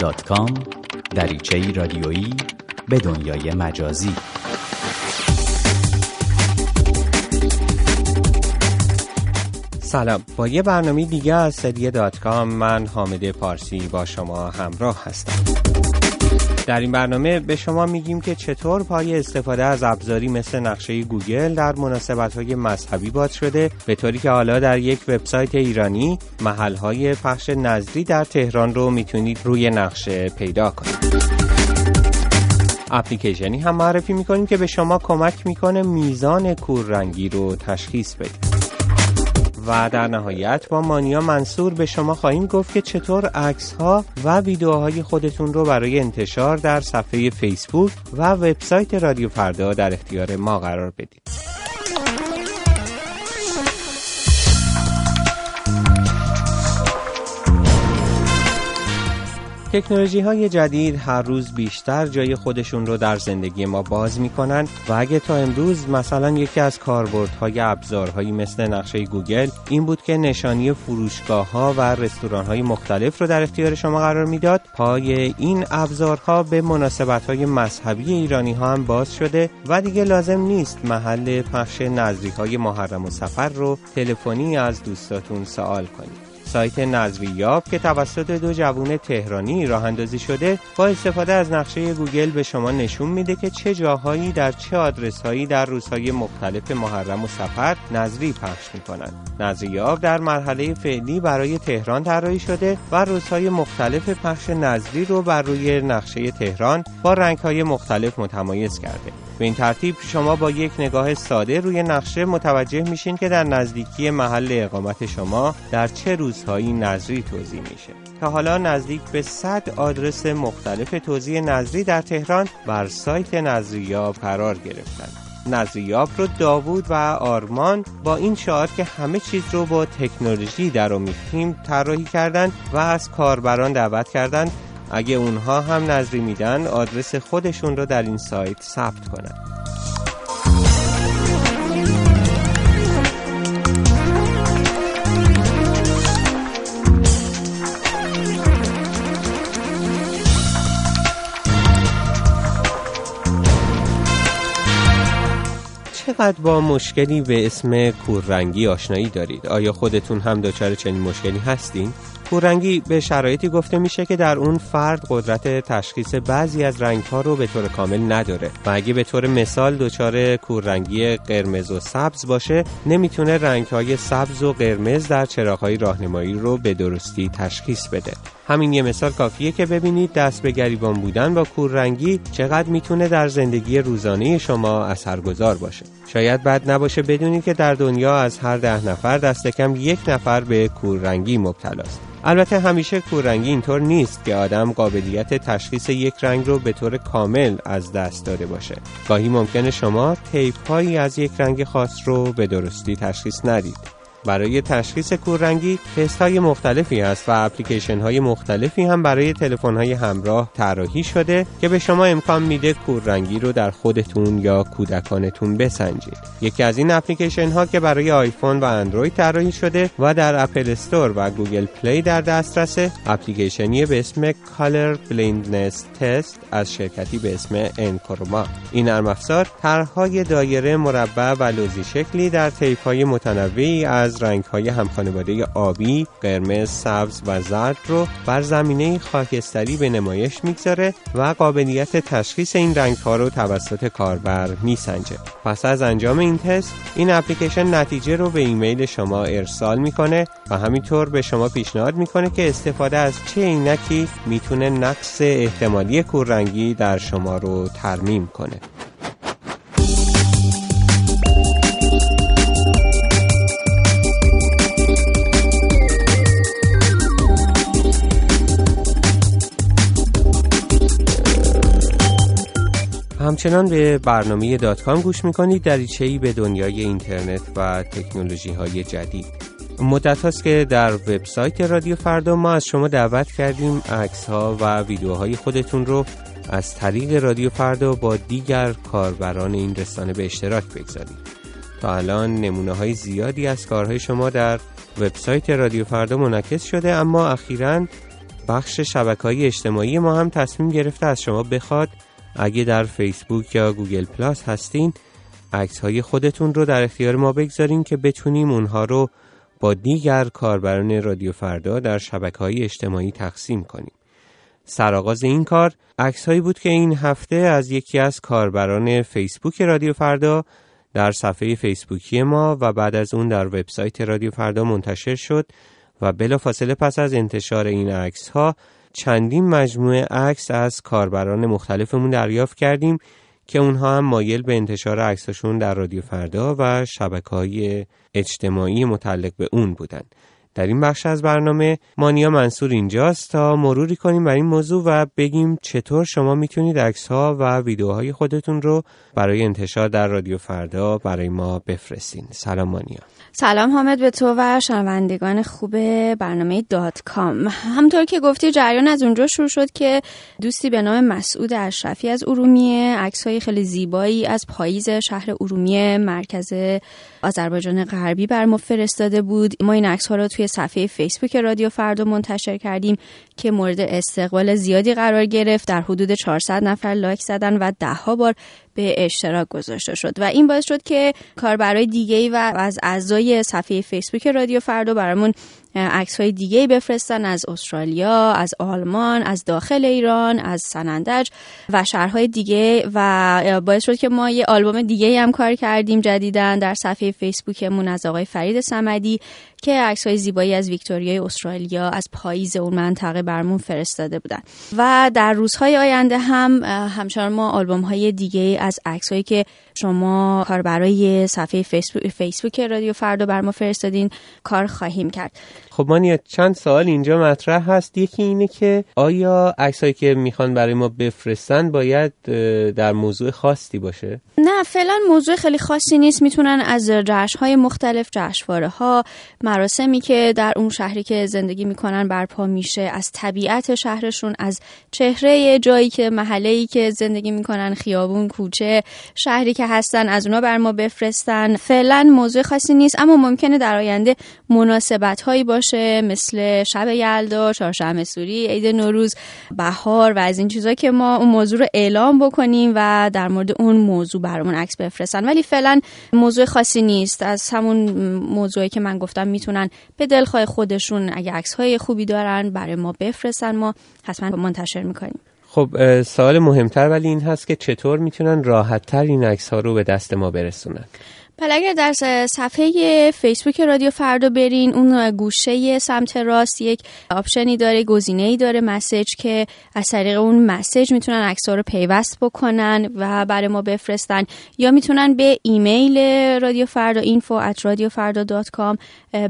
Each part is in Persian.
دات دریچه رادیویی به دنیای مجازی. سلام. با یه برنامه دیگه از سری دات کام من حامد پارسی با شما همراه هستم. در این برنامه به شما میگیم که چطور پای استفاده از ابزاری مثل نقشه گوگل در مناسبت های مذهبی باز شده به طوری که حالا در یک وبسایت ایرانی محل های پخش نذری در تهران رو می‌تونید روی نقشه پیدا کنید. اپلیکیشنی هم معرفی می‌کنیم که به شما کمک می‌کنه میزان کوررنگی رو تشخیص بدید. و در نهایت با مانیا منصور به شما خواهیم گفت که چطور عکس ها و ویدیوهای خودتون رو برای انتشار در صفحه فیسبوک و وبسایت رادیو فردا در اختیار ما قرار بدید. تکنولوژی های جدید هر روز بیشتر جای خودشون رو در زندگی ما باز می‌کنن و اگه تا امروز مثلا یکی از کاربردهای ابزارهایی مثل نقشه گوگل این بود که نشانی فروشگاه ها و رستوران های مختلف رو در اختیار شما قرار می‌داد پای این ابزارها به مناسبت های مذهبی ایرانی ها هم باز شده و دیگه لازم نیست محل پخش نذری های محرم و صفر رو تلفنی از دوستاتون سوال کنید. سایت نذریاب که توسط دو جوون تهرانی راه اندازی شده با استفاده از نقشه گوگل به شما نشون میده که چه جاهایی در چه آدرس هایی در روزهای مختلف محرم و صفر نذری پخش می‌کنند. نذریاب در مرحله فعلی برای تهران طراحی شده و روزهای مختلف پخش نظری رو بر روی نقشه تهران با رنگ های مختلف متمایز کرده. به این ترتیب شما با یک نگاه ساده روی نقشه متوجه میشین که در نزدیکی محل اقامت شما در چه روزهایی نظری توضیح میشه. تا حالا نزدیک به 100 آدرس مختلف توضیح نظری در تهران بر سایت نظریاب قرار گرفتند نظریاب رو داوود و آرمان با این شعار که همه چیز رو با تکنولوژی در آمیختیم طراحی کردند و از کاربران دعوت کردند اگه اونها هم نظری میدن آدرس خودشون رو در این سایت ثبت کنن چقدر با مشکلی به اسم کوررنگی آشنایی دارید؟ آیا خودتون هم دچار چنین مشکلی هستین؟ کوررنگی به شرایطی گفته میشه که در اون فرد قدرت تشخیص بعضی از رنگ ها رو به طور کامل نداره. و اگه به طور مثال دچار کوررنگی قرمز و سبز باشه نمی‌تونه رنگ های سبز و قرمز در چراغ های راهنمایی رو به درستی تشخیص بده. همین یه مثال کافیه که ببینید دست به گریبان بودن با کوررنگی چقدر می‌تونه در زندگی روزانه شما اثرگذار باشه. شاید بد نباشه بدونید که در دنیا از هر ده نفر دست کم یک نفر به کوررنگی مبتلاست. البته همیشه کوررنگی اینطور نیست که آدم قابلیت تشخیص یک رنگ رو به طور کامل از دست داده باشه. گاهی ممکنه شما طیف هایی از یک رنگ خاص رو به درستی تشخیص ندید. برای تشخیص کوررنگی تست های مختلفی هست و اپلیکیشن های مختلفی هم برای تلفن های همراه طراحی شده که به شما امکان میده کوررنگی رو در خودتون یا کودکانتون بسنجید. یکی از این اپلیکیشن ها که برای آیفون و اندروید طراحی شده و در اپل استور و گوگل پلی در دسترسه اپلیکیشنی به اسم Color Blindness Test از شرکتی به اسم انکروما این نرم افزار طرحهای دایره مربع و لوزی شکلی در طیف های متنوعی از از رنگ های همخانواده آبی، قرمز، سبز و زرد رو بر زمینه خاکستری به نمایش می‌گذاره و قابلیت تشخیص این رنگ ها رو توسط کاربر میسنجه. پس از انجام این تست این اپلیکیشن نتیجه رو به ایمیل شما ارسال می‌کنه و همینطور به شما پیشنهاد می‌کنه که استفاده از چه عینکی می‌تونه نقص احتمالی کوررنگی در شما رو ترمیم کنه. همچنان به برنامه دات کام گوش می‌کنید دریچه به دنیای اینترنت و تکنولوژی های جدید. مدت هاست که در وبسایت رادیو فردا ما از شما دعوت کردیم عکس ها و ویدیوهای خودتون رو از طریق رادیو فردا با دیگر کاربران این رسانه به اشتراک بگذارید. تا الان نمونه های زیادی از کارهای شما در وبسایت رادیو فردا منعکس شده اما اخیرا بخش شبکه های اجتماعی ما هم تصمیم گرفته از شما بخواد اگه در فیسبوک یا گوگل پلاس هستین عکس های خودتون رو در اختیار ما بگذارین که بتونیم اونها رو با دیگر کاربران رادیو فردا در شبکه های اجتماعی تقسیم کنیم. سرآغاز این کار عکس هایی بود که این هفته از یکی از کاربران فیسبوک رادیو فردا در صفحه فیسبوکی ما و بعد از اون در وبسایت رادیو فردا منتشر شد و بلافاصله پس از انتشار این عکس ها چندین مجموعه عکس از کاربران مختلفمون دریافت کردیم که اونها هم مایل به انتشار عکساشون در رادیو فردا و شبکه های اجتماعی متعلق به اون بودن. در این بخش از برنامه مانیا منصور اینجاست تا مروری کنیم بر این موضوع و بگیم چطور شما می‌تونید عکس ها و ویدیوهای خودتون رو برای انتشار در رادیو فردا برای ما بفرستین. سلام مانیا. سلام حامد به تو و شنوندگان خوب برنامه دات کام. همونطور که گفتی جریان از اونجا شروع شد که دوستی به نام مسعود اشرفی از ارومیه عکس های خیلی زیبایی از پاییز شهر ارومیه مرکز آذربایجان غربی برا ما فرستاده بود. ما این عکس ها رو توی صفحه فیسبوک رادیو فردا منتشر کردیم که مورد استقبال زیادی قرار گرفت. در حدود 400 نفر لایک زدن و ده ها بار به اشتراک گذاشته شد و این باعث شد که کاربرای دیگه و از اعضای صفحه فیسبوک رادیو فردا برامون عکس های دیگه بفرستن از استرالیا، از آلمان، از داخل ایران، از سنندج و شهرهای دیگه و باعث شد که ما یه آلبوم دیگه هم کار کردیم جدیدن در صفحه فیسبوکمون از آقای فرید سمدی که عکس های زیبایی از ویکتوریای استرالیا از پاییز اون منطقه برمون فرستاده بودن. و در روزهای آینده هم همچنان ما آلبوم های دیگه از عکس هایی که شما کار برای صفحه فیسبوک, فیسبوک رادیو فردا بر ما فرستادین کار خواهیم کرد. خب مانیا چند سوال اینجا مطرح هست. یکی اینه که آیا عکسایی که می‌خوان برای ما بفرستن باید در موضوع خاصی باشه؟ نه فعلا موضوع خیلی خاصی نیست. می‌تونن از جشن های مختلف جشنواره ها مراسمی که در اون شهری که زندگی می‌کنن برپا میشه از طبیعت شهرشون از چهره جایی که محله که زندگی می‌کنن خیابون کوچه شهری که هستن از اونا بر ما بفرستن. فعلا موضوع خاصی نیست اما ممکنه در آینده مناسبت هایی باشه. مثل شب یلدا چهارشنبه سوری عید نوروز بهار و از این چیزا که ما اون موضوع رو اعلام بکنیم و در مورد اون موضوع برامون عکس بفرستن. ولی فعلا موضوع خاصی نیست. از همون موضوعی که من گفتم می‌تونن به دلخواه خودشون اگه عکس های خوبی دارن برای ما بفرستن. ما حتما منتشر می‌کنیم. خب سوال مهمتر ولی این هست که چطور می‌تونن راحتتر این عکس ها رو به دست ما برسونن؟ بله اگر در صفحه فیسبوک رادیو فردا برین اون گوشه سمت راست یک option ی داره گزینه ای داره message که از طریق اون message می‌تونن عکس رو پیوست بکنن و برای ما بفرستن. یا می‌تونن به ایمیل رادیو فردا info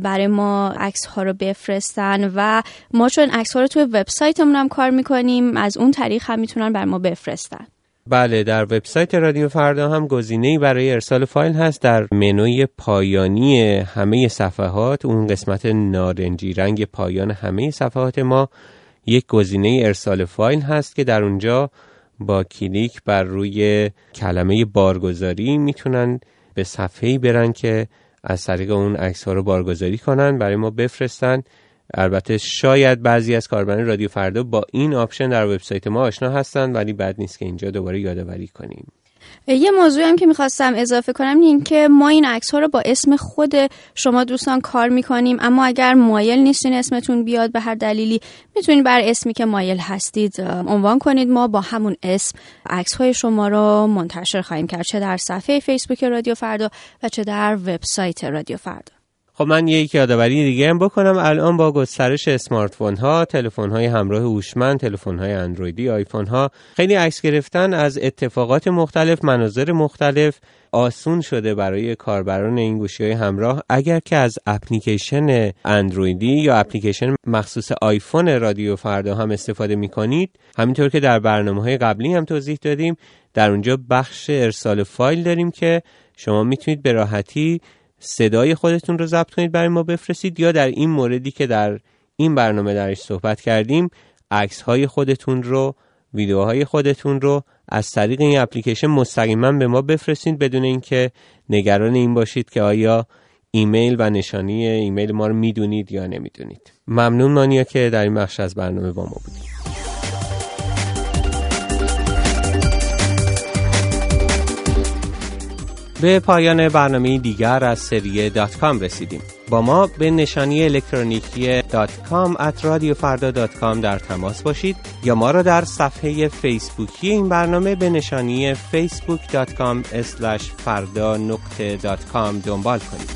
برای ما عکس ها رو بفرستن. و ما چون عکس ها رو توی وبسایتمون هم کار می‌کنیم از اون طریق هم می‌تونن بر ما بفرستن. بله در وبسایت رادیو فردا هم گزینه‌ای برای ارسال فایل هست. در منوی پایانی همه صفحات اون قسمت نارنجی رنگ پایان همه صفحات ما یک گزینه ارسال فایل هست که در اونجا با کلیک بر روی کلمه بارگذاری می‌تونن به صفحه‌ای برن که از طریق اون عکس ها رو بارگذاری کنن برای ما بفرستن. البته شاید بعضی از کاربران رادیو فردا با این option در وبسایت ما آشنا هستن ولی بد نیست که اینجا دوباره یادآوری کنیم. یه موضوعی هم که می‌خواستم اضافه کنم این که ما این عکس ها رو با اسم خود شما دوستان کار می‌کنیم اما اگر مایل نیستین اسمتون بیاد به هر دلیلی می‌تونید هر اسمی که مایل هستید عنوان کنید. ما با همون اسم عکس های شما رو منتشر خواهیم کرد چه در صفحه فیسبوک رادیو فردا و چه در وبسایت رادیو فردا. خب من یک یادآوری دیگه هم بکنم. الان با گسترش smartphone ها تلفن های همراه هوشمند تلفن های اندرویدی آیفون ها خیلی عکس گرفتن از اتفاقات مختلف مناظر مختلف آسون شده برای کاربران این گوشی های همراه. اگر که از اپلیکیشن اندرویدی یا اپلیکیشن مخصوص آیفون رادیو فردا هم استفاده می کنید همینطور که در برنامه های قبلی هم توضیح دادیم در اونجا بخش ارسال فایل داریم که شما می‌تونید به راحتی صدای خودتون رو ضبط کنید برای ما بفرستید یا در این موردی که در این برنامه درش صحبت کردیم عکس های خودتون رو ویدیوهای خودتون رو از طریق این اپلیکیشن مستقیما به ما بفرستید بدون اینکه نگران این باشید که آیا ایمیل و نشانی ایمیل ما رو می‌دونید یا نمی‌دونید. ممنون مانیا که در این بخش از برنامه با ما بودید. به پایان برنامه دیگر از سری دات کام رسیدیم. با ما به نشانی الکترونیکی دات کام ات دات کام در تماس باشید یا ما را در صفحه فیسبوکی این برنامه به نشانی facebook.com فردا نقطه دات کام دنبال کنید.